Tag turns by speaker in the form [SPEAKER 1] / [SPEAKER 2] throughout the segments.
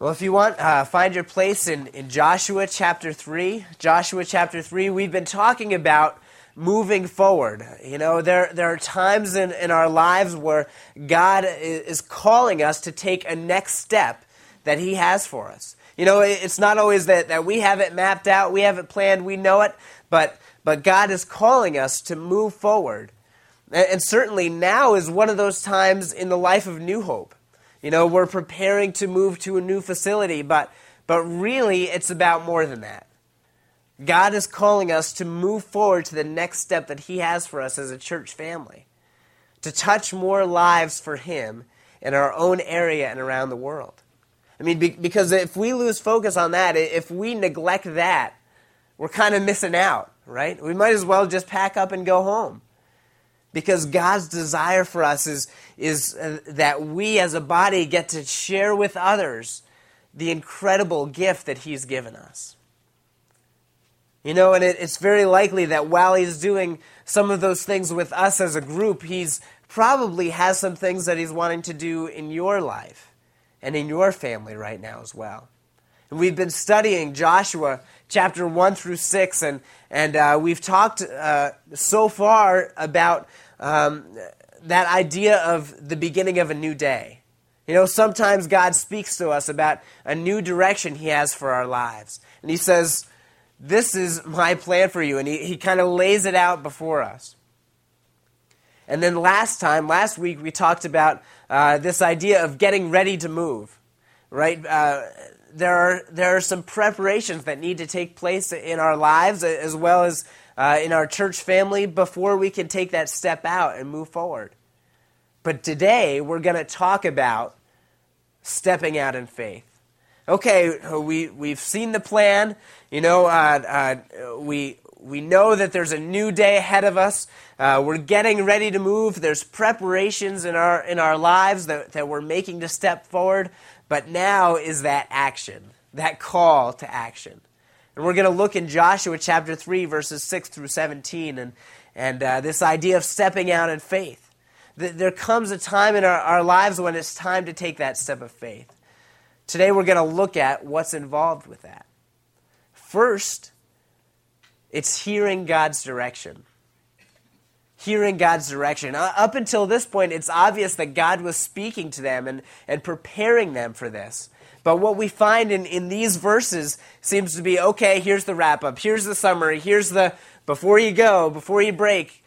[SPEAKER 1] Well, if you want, uh, find your place in, in Joshua chapter 3. Joshua chapter 3, we've been talking about moving forward. You know, there, there are times in, in our lives where God is calling us to take a next step that He has for us. You know, it's not always that, that we have it mapped out, we have it planned, we know it, but, but God is calling us to move forward. And, and certainly now is one of those times in the life of New Hope you know, we're preparing to move to a new facility, but, but really it's about more than that. God is calling us to move forward to the next step that He has for us as a church family, to touch more lives for Him in our own area and around the world. I mean, be, because if we lose focus on that, if we neglect that, we're kind of missing out, right? We might as well just pack up and go home. Because God's desire for us is, is uh, that we as a body get to share with others the incredible gift that He's given us. You know, and it, it's very likely that while He's doing some of those things with us as a group, He's probably has some things that He's wanting to do in your life and in your family right now as well. We've been studying Joshua chapter 1 through 6, and, and uh, we've talked uh, so far about um, that idea of the beginning of a new day. You know, sometimes God speaks to us about a new direction He has for our lives. And He says, This is my plan for you. And He, he kind of lays it out before us. And then last time, last week, we talked about uh, this idea of getting ready to move, right? Uh, there are, there are some preparations that need to take place in our lives as well as uh, in our church family before we can take that step out and move forward. But today we're going to talk about stepping out in faith. Okay, we, we've seen the plan. You know, uh, uh, we, we know that there's a new day ahead of us. Uh, we're getting ready to move. There's preparations in our, in our lives that, that we're making to step forward. But now is that action, that call to action. And we're going to look in Joshua chapter 3, verses 6 through 17, and, and uh, this idea of stepping out in faith. There comes a time in our, our lives when it's time to take that step of faith. Today we're going to look at what's involved with that. First, it's hearing God's direction hearing God's direction. Uh, up until this point, it's obvious that God was speaking to them and, and preparing them for this. But what we find in, in these verses seems to be okay, here's the wrap up, here's the summary, here's the before you go, before you break,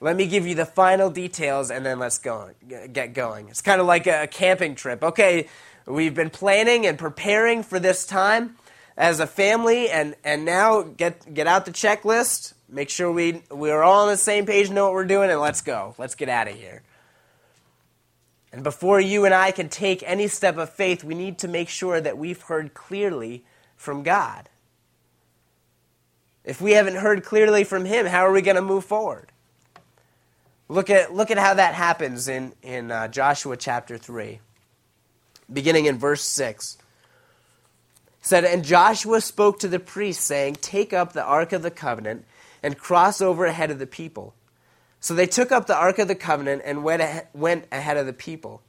[SPEAKER 1] let me give you the final details and then let's go get going. It's kind of like a camping trip. Okay, we've been planning and preparing for this time as a family and, and now get get out the checklist Make sure we we're all on the same page, know what we're doing, and let's go. Let's get out of here. And before you and I can take any step of faith, we need to make sure that we've heard clearly from God. If we haven't heard clearly from Him, how are we going to move forward? Look at, look at how that happens in, in uh, Joshua chapter 3, beginning in verse 6 said, And Joshua spoke to the priests, saying, Take up the ark of the covenant and cross over ahead of the people. So they took up the Ark of the Covenant and went ahead of the people.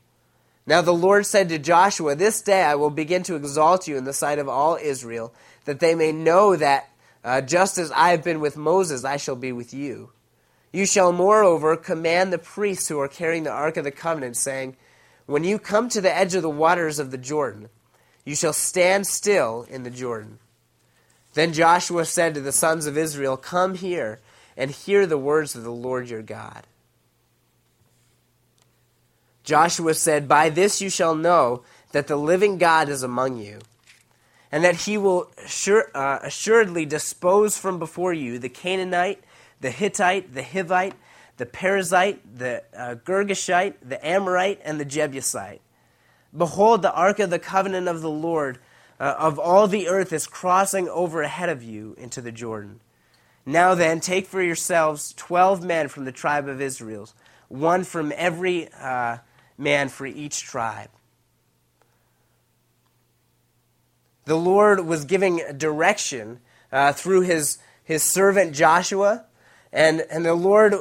[SPEAKER 1] Now the Lord said to Joshua, This day I will begin to exalt you in the sight of all Israel, that they may know that uh, just as I have been with Moses, I shall be with you. You shall moreover command the priests who are carrying the Ark of the Covenant, saying, When you come to the edge of the waters of the Jordan, you shall stand still in the Jordan. Then Joshua said to the sons of Israel, Come here and hear the words of the Lord your God. Joshua said, By this you shall know that the living God is among you, and that he will assure, uh, assuredly dispose from before you the Canaanite, the Hittite, the Hivite, the Perizzite, the uh, Girgashite, the Amorite, and the Jebusite. Behold, the ark of the covenant of the Lord uh, of all the earth is crossing over ahead of you into the Jordan. Now then, take for yourselves twelve men from the tribe of Israel, one from every uh, man for each tribe. The Lord was giving direction uh, through his, his servant Joshua, and, and the Lord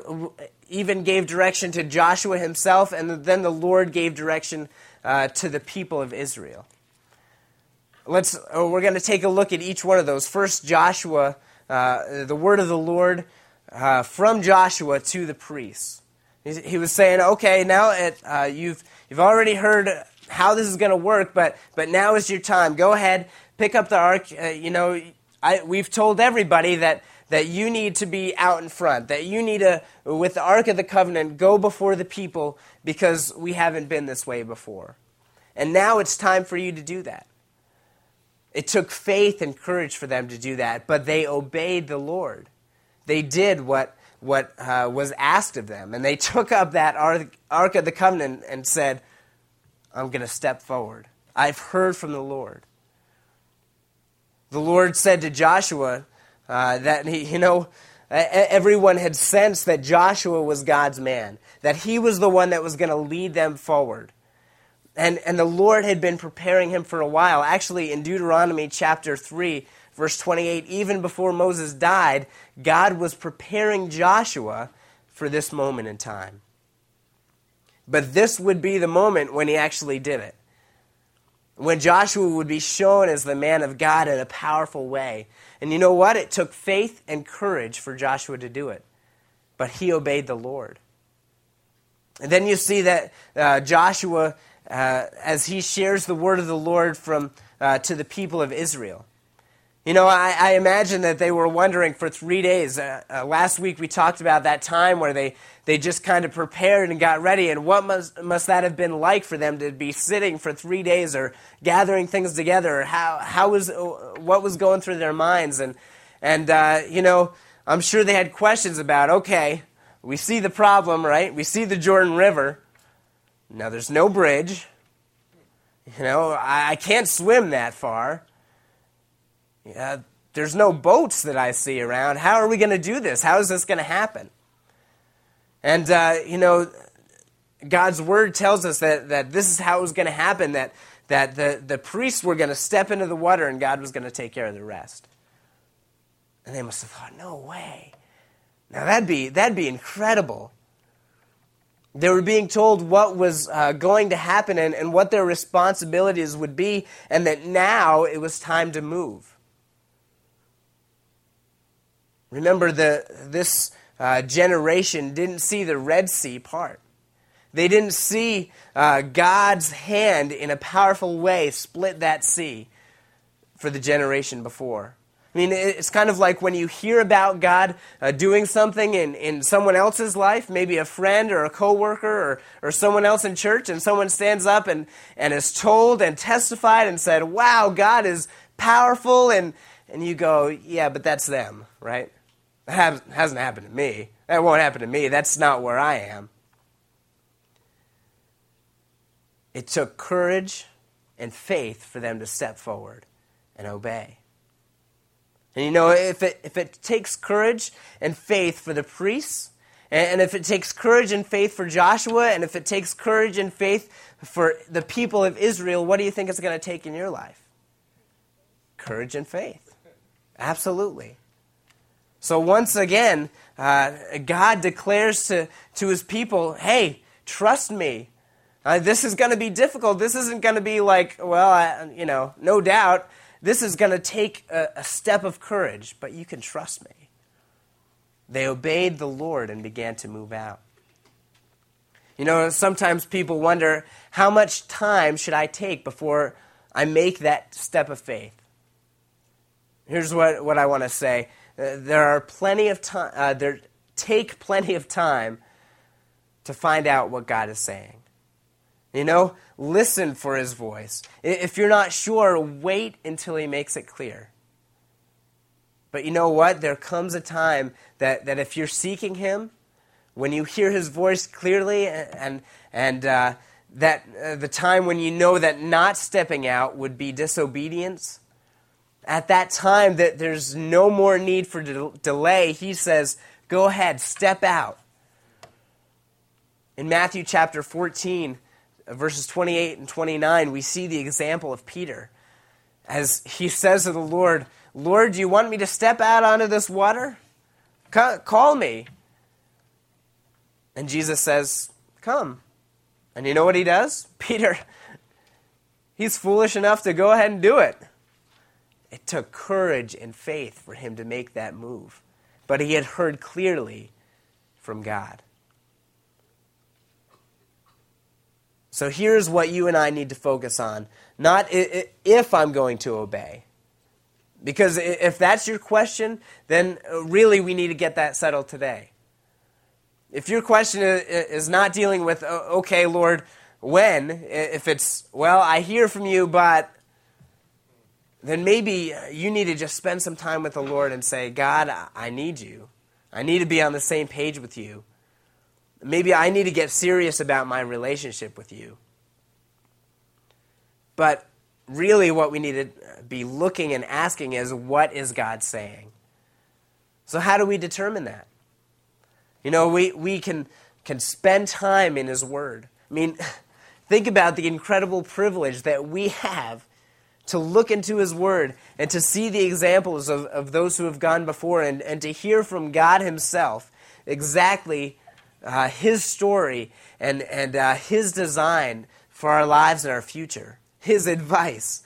[SPEAKER 1] even gave direction to Joshua himself, and then the Lord gave direction uh, to the people of Israel. let's, oh, we're going to take a look at each one of those. First, Joshua, uh, the word of the Lord uh, from Joshua to the priests. He was saying, okay, now it, uh, you've, you've already heard how this is going to work, but, but now is your time. Go ahead, pick up the ark. Uh, you know, I, we've told everybody that, that you need to be out in front, that you need to, with the Ark of the Covenant, go before the people because we haven't been this way before. And now it's time for you to do that. It took faith and courage for them to do that, but they obeyed the Lord. They did what, what uh, was asked of them, and they took up that Ark, Ark of the Covenant and said, I'm going to step forward. I've heard from the Lord. The Lord said to Joshua uh, that, he, you know, everyone had sensed that Joshua was God's man, that he was the one that was going to lead them forward. And, and the Lord had been preparing him for a while. Actually, in Deuteronomy chapter 3, verse 28, even before Moses died, God was preparing Joshua for this moment in time. But this would be the moment when he actually did it when Joshua would be shown as the man of God in a powerful way. And you know what? It took faith and courage for Joshua to do it. But he obeyed the Lord. And then you see that uh, Joshua, uh, as he shares the word of the Lord from, uh, to the people of Israel, you know, I, I, imagine that they were wondering for three days. Uh, uh, last week we talked about that time where they, they just kind of prepared and got ready, and what must, must that have been like for them to be sitting for three days or gathering things together? How, how was, uh, what was going through their minds? And, and uh, you know, I'm sure they had questions about okay, we see the problem, right? We see the Jordan River. Now there's no bridge. You know, I, I can't swim that far. Yeah, there's no boats that I see around. How are we going to do this? How is this going to happen? And, uh, you know, God's word tells us that, that this is how it was going to happen, that, that the, the priests were going to step into the water and God was going to take care of the rest. And they must have thought, no way. Now, that'd be, that'd be incredible. They were being told what was uh, going to happen and, and what their responsibilities would be, and that now it was time to move. Remember, the, this uh, generation didn't see the Red Sea part. They didn't see uh, God's hand in a powerful way split that sea for the generation before. I mean, it's kind of like when you hear about God uh, doing something in, in someone else's life, maybe a friend or a coworker or, or someone else in church, and someone stands up and, and is told and testified and said, Wow, God is powerful. And, and you go, Yeah, but that's them, right? That hasn't happened to me. That won't happen to me. That's not where I am. It took courage and faith for them to step forward and obey. And you know, if it, if it takes courage and faith for the priests, and if it takes courage and faith for Joshua, and if it takes courage and faith for the people of Israel, what do you think it's going to take in your life? Courage and faith. Absolutely. So once again, uh, God declares to, to his people, hey, trust me. Uh, this is going to be difficult. This isn't going to be like, well, I, you know, no doubt. This is going to take a, a step of courage, but you can trust me. They obeyed the Lord and began to move out. You know, sometimes people wonder how much time should I take before I make that step of faith? Here's what, what I want to say there are plenty of time, uh, there take plenty of time to find out what God is saying. You know, listen for his voice. If you're not sure, wait until he makes it clear. But you know what? There comes a time that, that if you're seeking him, when you hear his voice clearly, and, and uh, that uh, the time when you know that not stepping out would be disobedience, at that time that there's no more need for de- delay, he says, Go ahead, step out. In Matthew chapter 14, verses 28 and 29, we see the example of Peter as he says to the Lord, Lord, do you want me to step out onto this water? Call me. And Jesus says, Come. And you know what he does? Peter, he's foolish enough to go ahead and do it. It took courage and faith for him to make that move. But he had heard clearly from God. So here's what you and I need to focus on not if I'm going to obey. Because if that's your question, then really we need to get that settled today. If your question is not dealing with, okay, Lord, when, if it's, well, I hear from you, but then maybe uh, you need to just spend some time with the Lord and say, God, I need you. I need to be on the same page with you. Maybe I need to get serious about my relationship with you. But really, what we need to uh, be looking and asking is, what is God saying? So, how do we determine that? You know, we, we can, can spend time in His Word. I mean, think about the incredible privilege that we have to look into His Word and to see the examples of, of those who have gone before and, and to hear from God Himself exactly uh, His story and, and uh, His design for our lives and our future, His advice.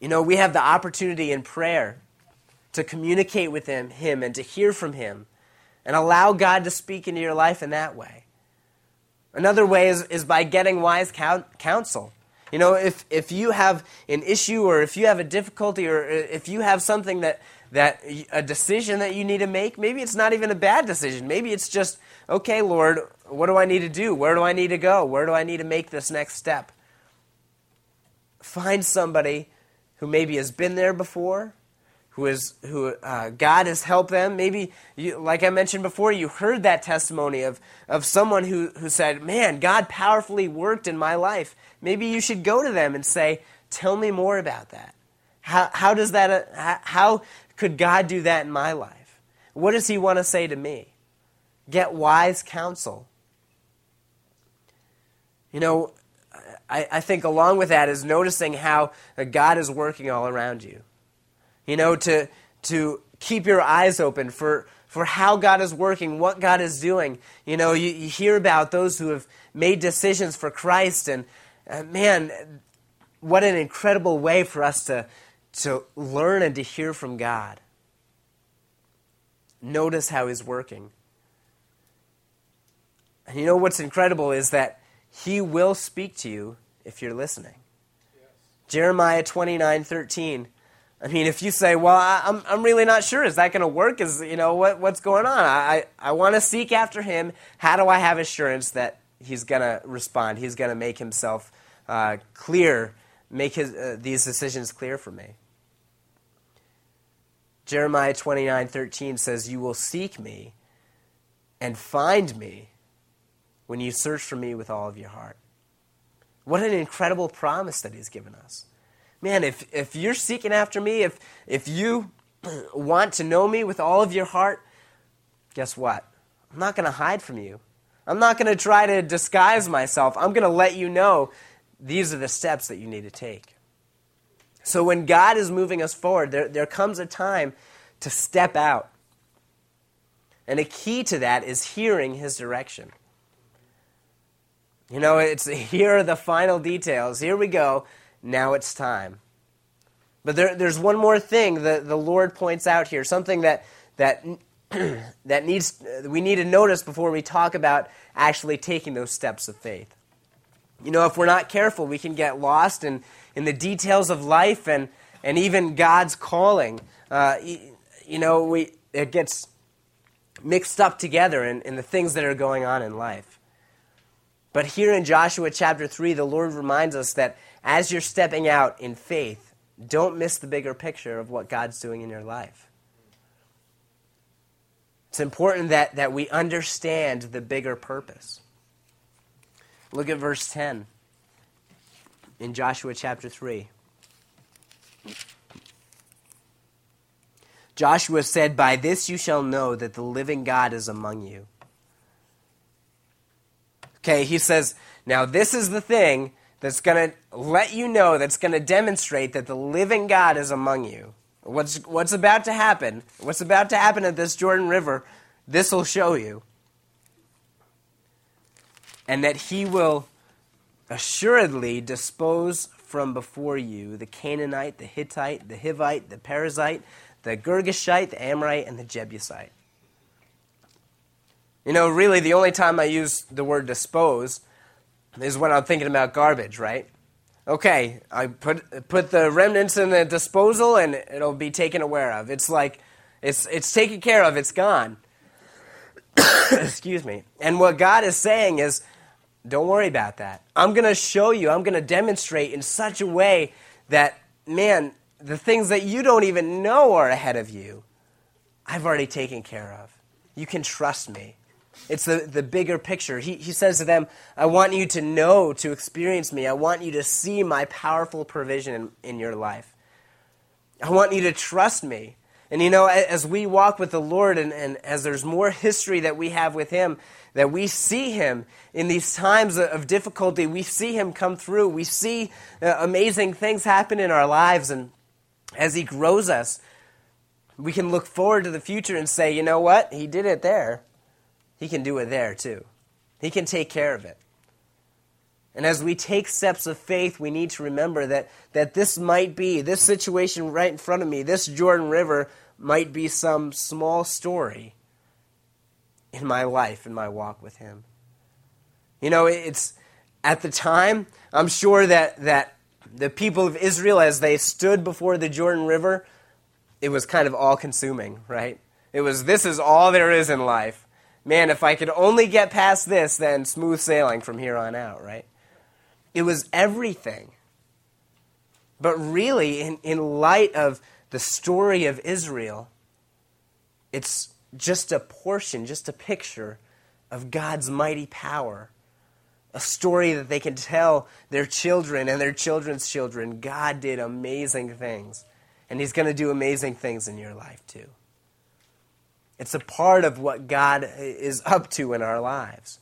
[SPEAKER 1] You know, we have the opportunity in prayer to communicate with him, him and to hear from Him and allow God to speak into your life in that way. Another way is, is by getting wise counsel. You know, if, if you have an issue or if you have a difficulty or uh, if you have something that, that a decision that you need to make, maybe it's not even a bad decision. Maybe it's just, okay, Lord, what do I need to do? Where do I need to go? Where do I need to make this next step? Find somebody who maybe has been there before, who is who uh, God has helped them. Maybe, you, like I mentioned before, you heard that testimony of, of someone who, who said, Man, God powerfully worked in my life. Maybe you should go to them and say, Tell me more about that. How, how does that, uh, how could God do that in my life? What does He want to say to me? Get wise counsel. You know, I, I think along with that is noticing how God is working all around you. You know, to, to keep your eyes open for, for how God is working, what God is doing. You know, you, you hear about those who have made decisions for Christ, and uh, man, what an incredible way for us to, to learn and to hear from God. Notice how He's working. And you know what's incredible is that He will speak to you if you're listening. Yes. Jeremiah 29 13. I mean, if you say, "Well, I, am I'm, I'm really not sure. Is that going to work? Is you know what what's going on? I I, I want to seek after Him. How do I have assurance that He's going to respond? He's going to make Himself uh, clear, make his, uh, these decisions clear for me. Jeremiah 29 13 says, You will seek me and find me when you search for me with all of your heart. What an incredible promise that he's given us. Man, if, if you're seeking after me, if, if you want to know me with all of your heart, guess what? I'm not going to hide from you. I'm not going to try to disguise myself. I'm going to let you know these are the steps that you need to take. So when God is moving us forward, there, there comes a time to step out. And a key to that is hearing his direction. You know, it's here are the final details. Here we go. Now it's time. But there, there's one more thing that the Lord points out here, something that that that needs we need to notice before we talk about actually taking those steps of faith. You know, if we're not careful, we can get lost in, in the details of life and, and even God's calling. Uh, you know, we, it gets mixed up together in, in the things that are going on in life. But here in Joshua chapter 3, the Lord reminds us that as you're stepping out in faith, don't miss the bigger picture of what God's doing in your life. It's important that, that we understand the bigger purpose. Look at verse 10 in Joshua chapter 3. Joshua said, By this you shall know that the living God is among you. Okay, he says, Now this is the thing that's going to let you know, that's going to demonstrate that the living God is among you. What's, what's about to happen, what's about to happen at this Jordan River, this will show you and that he will assuredly dispose from before you the Canaanite, the Hittite, the Hivite, the Perizzite, the Girgashite, the Amorite, and the Jebusite. You know, really, the only time I use the word dispose is when I'm thinking about garbage, right? Okay, I put put the remnants in the disposal and it'll be taken aware of. It's like it's it's taken care of, it's gone. Excuse me. And what God is saying is don't worry about that. I'm going to show you, I'm going to demonstrate in such a way that man, the things that you don't even know are ahead of you, I've already taken care of. You can trust me. It's the, the bigger picture. He, he says to them, I want you to know, to experience me. I want you to see my powerful provision in, in your life. I want you to trust me. And you know, as we walk with the Lord and, and as there's more history that we have with Him, that we see Him in these times of difficulty, we see Him come through. We see uh, amazing things happen in our lives. And as He grows us, we can look forward to the future and say, you know what? He did it there. He can do it there too. He can take care of it. And as we take steps of faith, we need to remember that, that this might be, this situation right in front of me, this Jordan River, might be some small story in my life, in my walk with Him. You know, it's at the time, I'm sure that, that the people of Israel, as they stood before the Jordan River, it was kind of all consuming, right? It was, this is all there is in life man, if I could only get past this, then smooth sailing from here on out, right? It was everything. But really, in, in light of the story of Israel, it's just a portion, just a picture of God's mighty power. A story that they can tell their children and their children's children. God did amazing things. And He's going to do amazing things in your life, too. It's a part of what God is up to in our lives.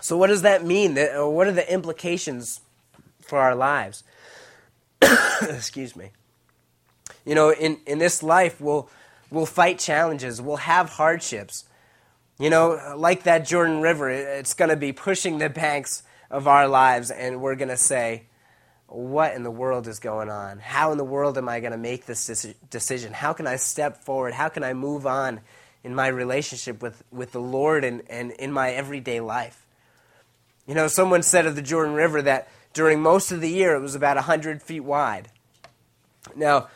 [SPEAKER 1] So, what does that mean? Uh, what are the implications for our lives? Excuse me. You know, in, in this life, we'll, we'll fight challenges, we'll have hardships. You know, like that Jordan River, it's going to be pushing the banks of our lives, and we're going to say, what in the world is going on? How in the world am I going to make this decision? How can I step forward? How can I move on in my relationship with, with the Lord and, and in my everyday life? You know, someone said of the Jordan River that during most of the year it was about 100 feet wide. Now,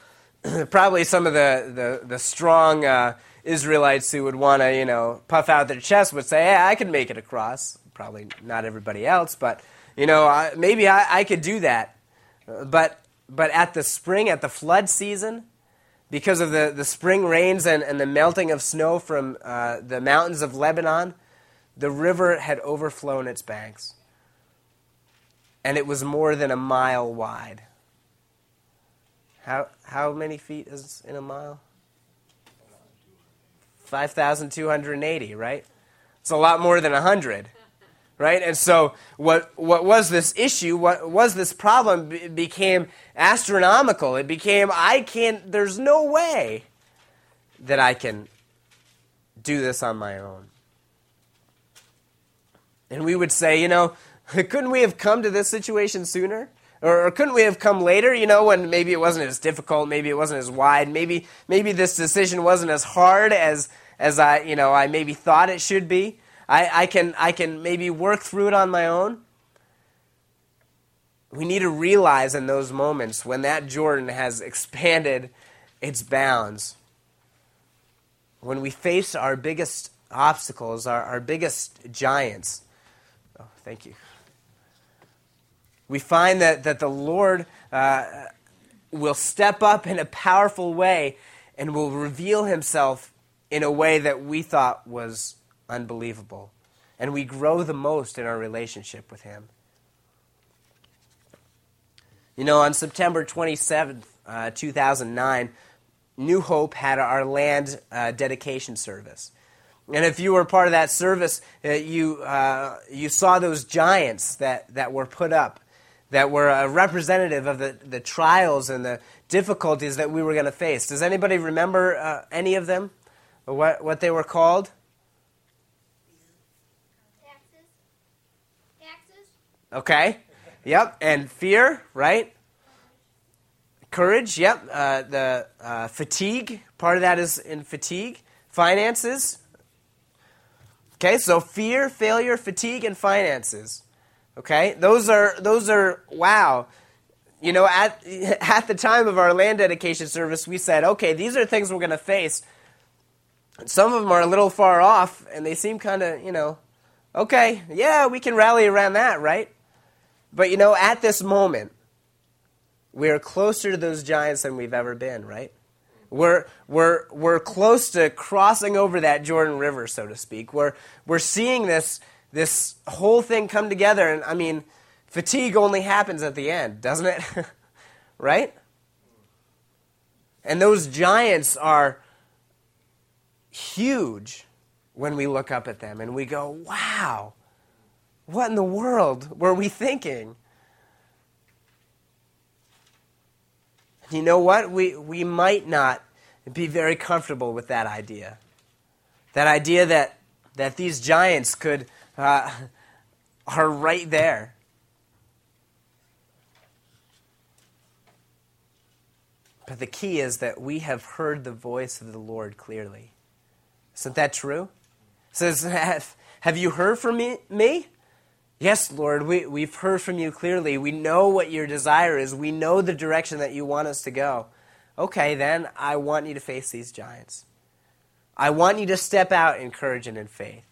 [SPEAKER 1] probably some of the, the, the strong uh, Israelites who would want to, you know, puff out their chest would say, hey, I can make it across. Probably not everybody else, but, you know, I, maybe I, I could do that. But, but at the spring, at the flood season, because of the, the spring rains and, and the melting of snow from uh, the mountains of Lebanon, the river had overflown its banks. And it was more than a mile wide. How, how many feet is in a mile? 5,280, right? It's a lot more than 100 right? And so what what was this issue? What was this problem? Became astronomical. It became I can't. There's no way that I can do this on my own. And we would say, you know, couldn't we have come to this situation sooner? Or, or, couldn't we have come later, you know, when maybe it wasn't as difficult, maybe it wasn't as wide, maybe maybe this decision wasn't as hard as as I, you know, I maybe thought it should be. I, I, can, I can maybe work through it on my own. We need to realize in those moments when that Jordan has expanded its bounds, when we face our biggest obstacles, our, our biggest giants. Oh, thank you. We find that, that the Lord uh, will step up in a powerful way and will reveal himself in a way that we thought was unbelievable. And we grow the most in our relationship with Him. You know, on September 27th, uh, 2009, New Hope had our land uh, dedication service. And if you were part of that service, uh, you, uh, you saw those giants that, that were put up, that were a representative of the, the trials and the difficulties that we were going to face. Does anybody remember uh, any of them? What, what they were called? Okay. Yep, and fear, right? Courage, yep. Uh, the uh, fatigue, part of that is in fatigue. Finances. Okay, so fear, failure, fatigue, and finances. Okay, those are those are wow. You know, at at the time of our land dedication service, we said, okay, these are things we're going to face. Some of them are a little far off, and they seem kind of, you know, okay, yeah, we can rally around that, right? But you know, at this moment, we are closer to those giants than we've ever been, right? We're, we're, we're close to crossing over that Jordan River, so to speak. We're, we're seeing this, this whole thing come together. And I mean, fatigue only happens at the end, doesn't it? right? And those giants are huge when we look up at them and we go, wow, what in the world were we thinking? You know what? We, we might not be very comfortable with that idea. That idea that, that these giants could uh, are right there. But the key is that we have heard the voice of the Lord clearly. Isn't that true? It says, have, have you heard from me? me? Yes, Lord, we, we've heard from you clearly. We know what your desire is. We know the direction that you want us to go. Okay, then I want you to face these giants. I want you to step out in courage and in faith.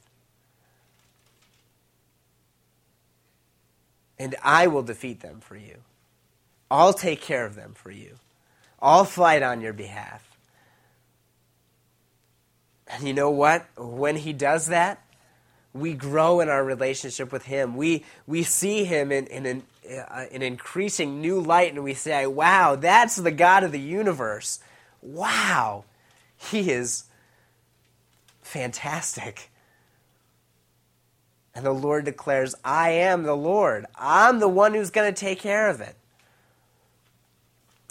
[SPEAKER 1] And I will defeat them for you. I'll take care of them for you. I'll fight on your behalf. And you know what? When he does that, we grow in our relationship with Him. We, we see Him in, in an, uh, an increasing new light, and we say, wow, that's the God of the universe. Wow, He is fantastic. And the Lord declares, I am the Lord. I'm the one who's going to take care of it.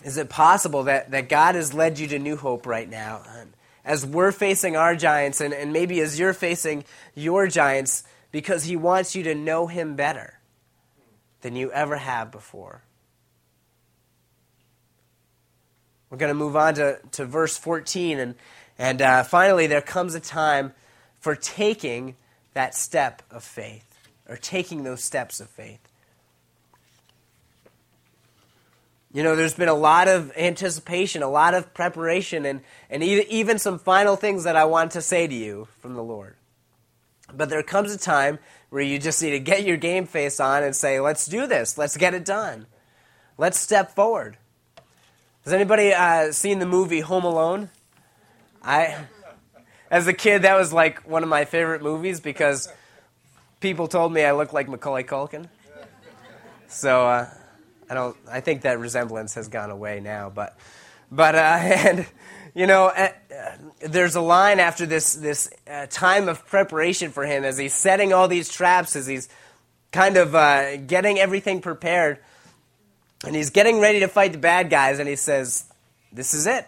[SPEAKER 1] Is it possible that, that God has led you to New Hope right now? And as we're facing our giants, and, and maybe as you're facing your giants, because He wants you to know Him better than you ever have before. We're going to move on to, to verse 14, and, and uh, finally, there comes a time for taking that step of faith, or taking those steps of faith. You know, there's been a lot of anticipation, a lot of preparation, and, and even some final things that I want to say to you from the Lord. But there comes a time where you just need to get your game face on and say, let's do this. Let's get it done. Let's step forward. Has anybody uh, seen the movie Home Alone? I, as a kid, that was like one of my favorite movies because people told me I looked like Macaulay Culkin. So uh, I don't. I think that resemblance has gone away now, but but uh, and you know, uh, there's a line after this this uh, time of preparation for him as he's setting all these traps, as he's kind of uh, getting everything prepared, and he's getting ready to fight the bad guys, and he says, "This is it.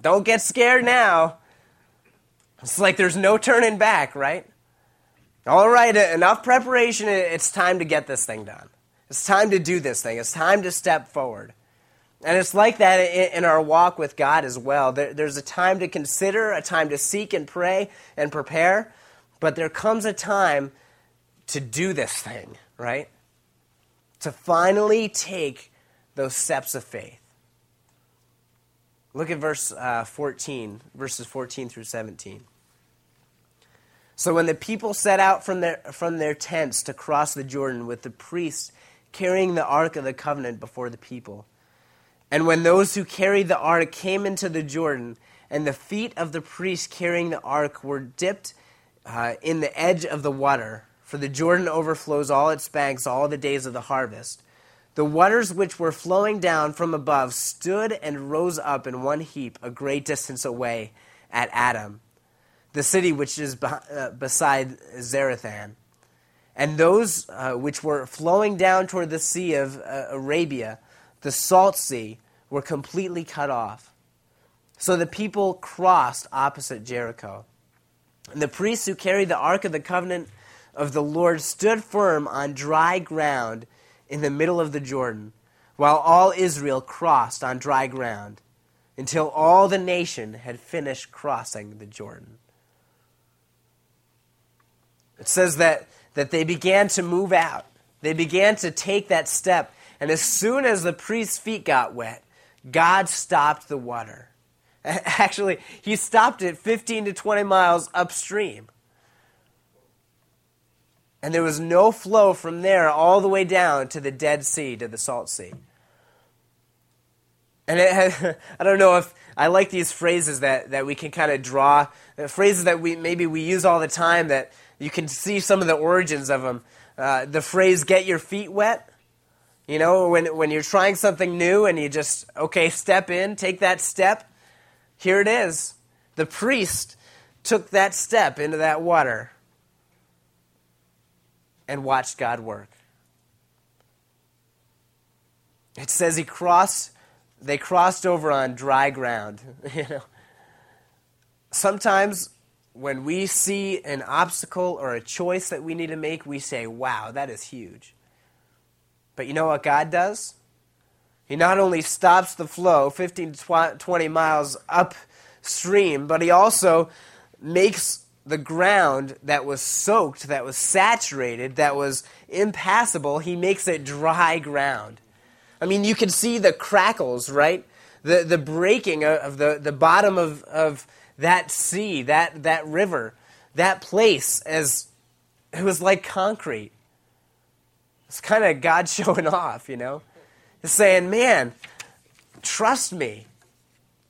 [SPEAKER 1] Don't get scared now." It's like there's no turning back, right? All right, enough preparation. It's time to get this thing done. It's time to do this thing. It's time to step forward. And it's like that in our walk with God as well. There's a time to consider, a time to seek and pray and prepare, but there comes a time to do this thing, right? To finally take those steps of faith. Look at verse uh, 14, verses 14 through 17. So when the people set out from their, from their tents to cross the Jordan with the priests carrying the Ark of the Covenant before the people. And when those who carried the ark came into the Jordan, and the feet of the priests carrying the ark were dipped uh, in the edge of the water, for the Jordan overflows all its banks all the days of the harvest, the waters which were flowing down from above stood and rose up in one heap a great distance away at Adam, the city which is uh, beside Zarethan and those uh, which were flowing down toward the Sea of uh, Arabah, the Salt Sea, were completely cut off. So the people crossed opposite Jericho. And the priests who carried the Ark of the Covenant of the Lord stood firm on dry ground in the middle of the Jordan, while all Israel crossed on dry ground, until all the nation had finished crossing the Jordan. It says that, that they began to move out. They began to take that step. And as soon as the priest's feet got wet, God stopped the water. Actually, he stopped it 15 to 20 miles upstream. And there was no flow from there all the way down to the Dead Sea, to the Salt Sea. And it I don't know if I like these phrases that, that we can kind of draw, uh, phrases that we maybe we use all the time that you can see some of the origins of them. Uh, the phrase "get your feet wet," you know, when when you're trying something new and you just okay, step in, take that step. Here it is. The priest took that step into that water and watched God work. It says he crossed they crossed over on dry ground, you know. Sometimes when we see an obstacle or a choice that we need to make, we say, "Wow, that is huge." But you know what God does? He not only stops the flow 15 to 20 miles upstream, but he also makes the ground that was soaked, that was saturated, that was impassable, he makes it dry ground. I mean, you can see the crackles, right? The, the breaking of the, the bottom of, of that sea, that, that river, that place as it was like concrete. It's kind of God showing off, you know? saying, man, trust me.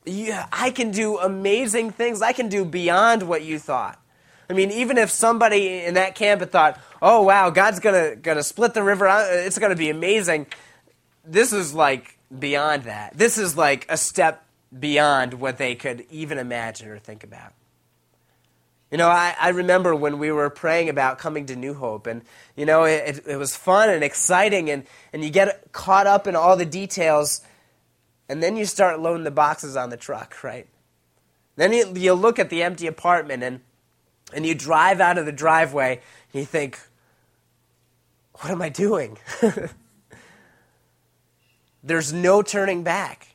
[SPEAKER 1] Yeah, I can do amazing things. I can do beyond what you thought. I mean, even if somebody in that camp had thought, "Oh wow, God's gonna gonna split the river it's gonna be amazing," this is like beyond that. This is like a step beyond what they could even imagine or think about. You know, I, I remember when we were praying about coming to New Hope, and, you know, it, it was fun and exciting, and, and you get caught up in all the details, and then you start loading the boxes on the truck, right? Then you, you look at the empty apartment, and, and you drive out of the driveway, and you think, what am I doing? There's no turning back.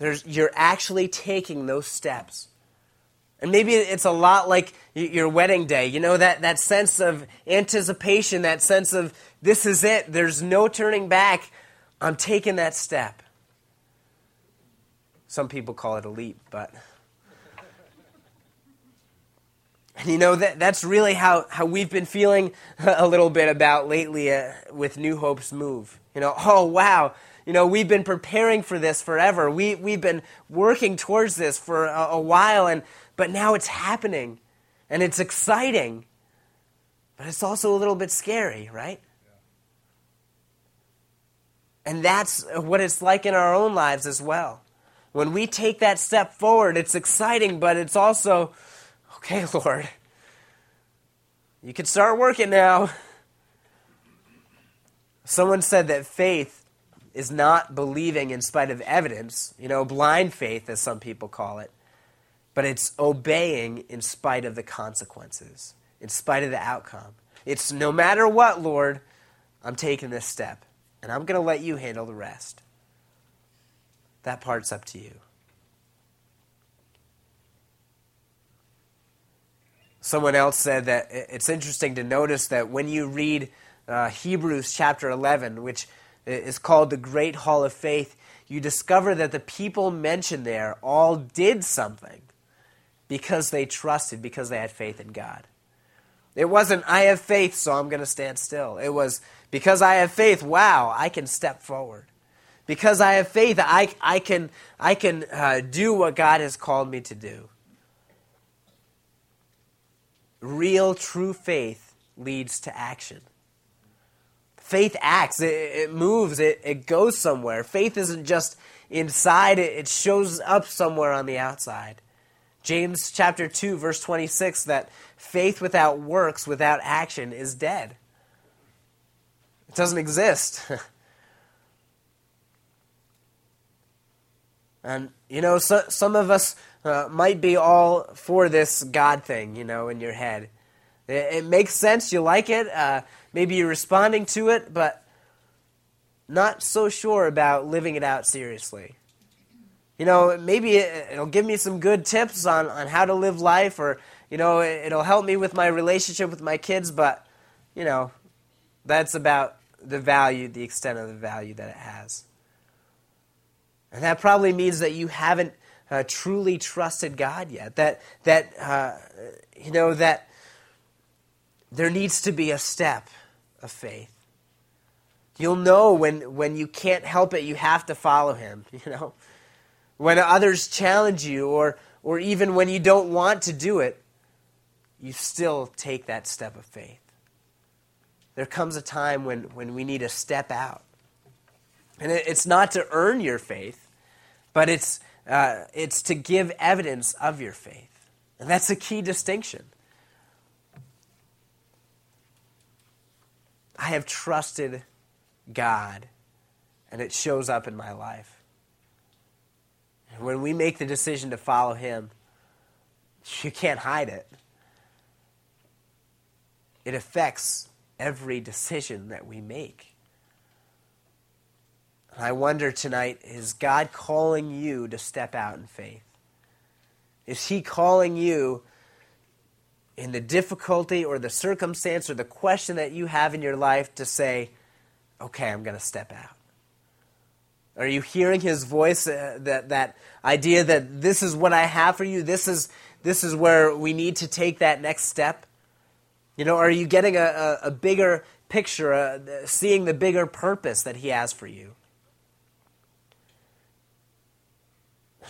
[SPEAKER 1] There's, you're actually taking those steps. And maybe it's a lot like your wedding day. You know, that, that sense of anticipation, that sense of this is it, there's no turning back. I'm taking that step. Some people call it a leap, but. And you know, that, that's really how, how we've been feeling a little bit about lately uh, with New Hope's move. You know, oh, wow, you know, we've been preparing for this forever. We, we've been working towards this for a, a while, and but now it's happening and it's exciting. But it's also a little bit scary, right? And that's what it's like in our own lives as well. When we take that step forward, it's exciting, but it's also, okay, Lord, you can start working now. Someone said that faith is not believing in spite of evidence, you know, blind faith, as some people call it but it's obeying in spite of the consequences, in spite of the outcome. It's no matter what, Lord, I'm taking this step, and I'm going to let you handle the rest. That part's up to you. Someone else said that it's interesting to notice that when you read uh, Hebrews chapter 11, which is called the Great Hall of Faith, you discover that the people mentioned there all did something because they trusted, because they had faith in God. It wasn't, I have faith, so I'm going to stand still. It was, because I have faith, wow, I can step forward. Because I have faith, I, I can, I can uh, do what God has called me to do. Real, true faith leads to action. Faith acts, it, it moves, it, it goes somewhere. Faith isn't just inside, it, it shows up somewhere on the outside. James chapter 2 verse 26 that faith without works, without action is dead. It doesn't exist. and you know so, some of us uh, might be all for this God thing, you know, in your head. It, it makes sense, you like it, uh, maybe you're responding to it, but not so sure about living it out seriously. You know, maybe it, will give me some good tips on, on how to live life, or, you know, it, it'll help me with my relationship with my kids, but, you know, that's about the value, the extent of the value that it has. And that probably means that you haven't uh, truly trusted God yet. That, that uh, you know, that there needs to be a step of faith. You'll know when, when you can't help it, you have to follow him, you know. When others challenge you, or, or even when you don't want to do it, you still take that step of faith. There comes a time when, when we need to step out. And it, it's not to earn your faith, but it's, uh, it's to give evidence of your faith. And that's a key distinction. I have trusted God, and it shows up in my life. And when we make the decision to follow Him, you can't hide it. It affects every decision that we make. And I wonder tonight is God calling you to step out in faith? Is He calling you in the difficulty or the circumstance or the question that you have in your life to say, okay, I'm going to step out? Are you hearing His voice, uh, that, that idea that this is what I have for you? This is, this is where we need to take that next step? You know, are you getting a, a, a bigger picture, uh, seeing the bigger purpose that He has for you?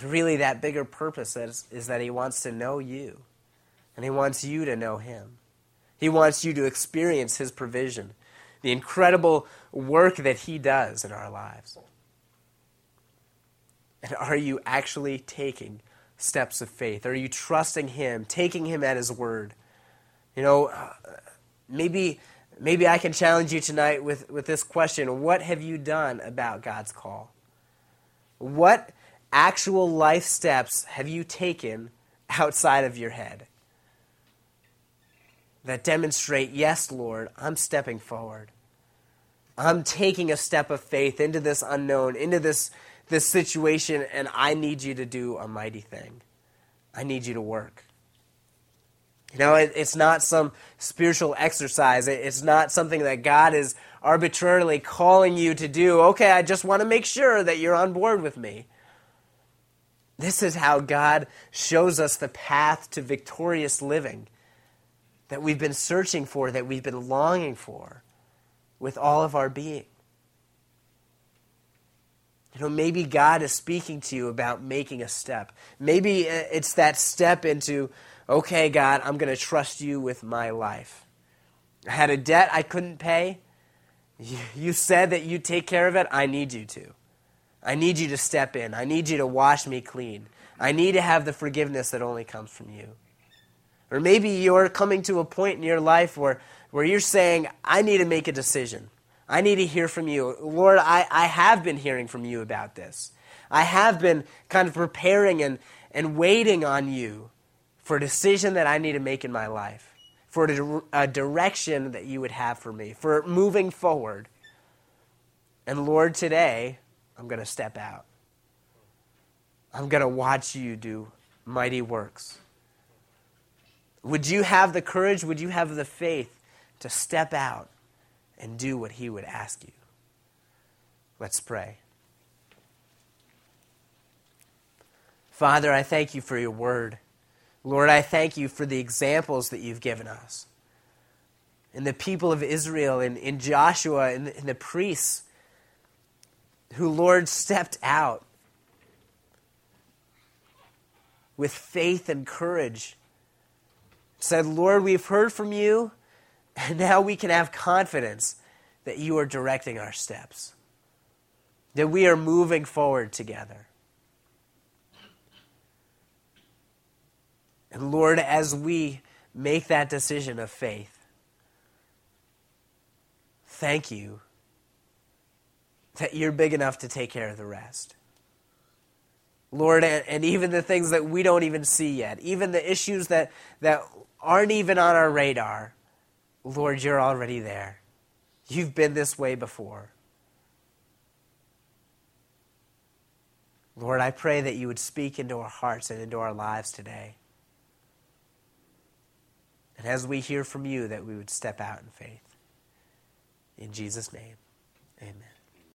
[SPEAKER 1] really that bigger purpose is, is that he wants to know you and he wants you to know him. He wants you to experience his provision the incredible work that he does in our lives. And are you actually taking steps of faith? Are you trusting him taking him at his word? You know uh, maybe maybe i can challenge you tonight with, with this question. What have you done about god's call? What actual life steps have you taken outside of your head that demonstrate, yes, Lord, I'm stepping forward? I'm taking a step of faith into this unknown, into this, this situation, and I need you to do a mighty thing. I need you to work. You know, it, it's not some spiritual exercise. It, it's not something that God is arbitrarily calling you to do. Okay, I just want to make sure that you're on board with me. This is how God shows us the path to victorious living that we've been searching for, that we've been longing for with all of our being. You know, maybe God is speaking to you about making a step. Maybe it's that step into, okay, God, I'm going to trust you with my life. I had a debt I couldn't pay. You said that you'd take care of it. I need you to. I need you to step in. I need you to wash me clean. I need to have the forgiveness that only comes from you. Or maybe you're coming to a point in your life where, where you're saying, I need to make a decision. I need to hear from you. Lord, I, I have been hearing from you about this. I have been kind of preparing and, and waiting on you for a decision that I need to make in my life, for a, a direction that you would have for me, for moving forward. And Lord, today, I'm going to step out. I'm going to watch you do mighty works. Would you have the courage? Would you have the faith to step out and do what He would ask you? Let's pray. Father, I thank you for your word. Lord, I thank you for the examples that you've given us. And the people of Israel, and in Joshua, in, in the priests, who, Lord, stepped out with faith and courage, said, Lord, we've heard from you, and now we can have confidence that you are directing our steps, that we are moving forward together. And Lord, as we make that decision of faith, thank you that you're big enough to take care of the rest. Lord, and, even the things that we don't even see yet, even the issues that, that aren't even on our radar, Lord, you're already there. You've been this way before. Lord, I pray that you would speak into our hearts and into our lives today. And as we hear from you, that we would step out in faith. In Jesus' name, amen.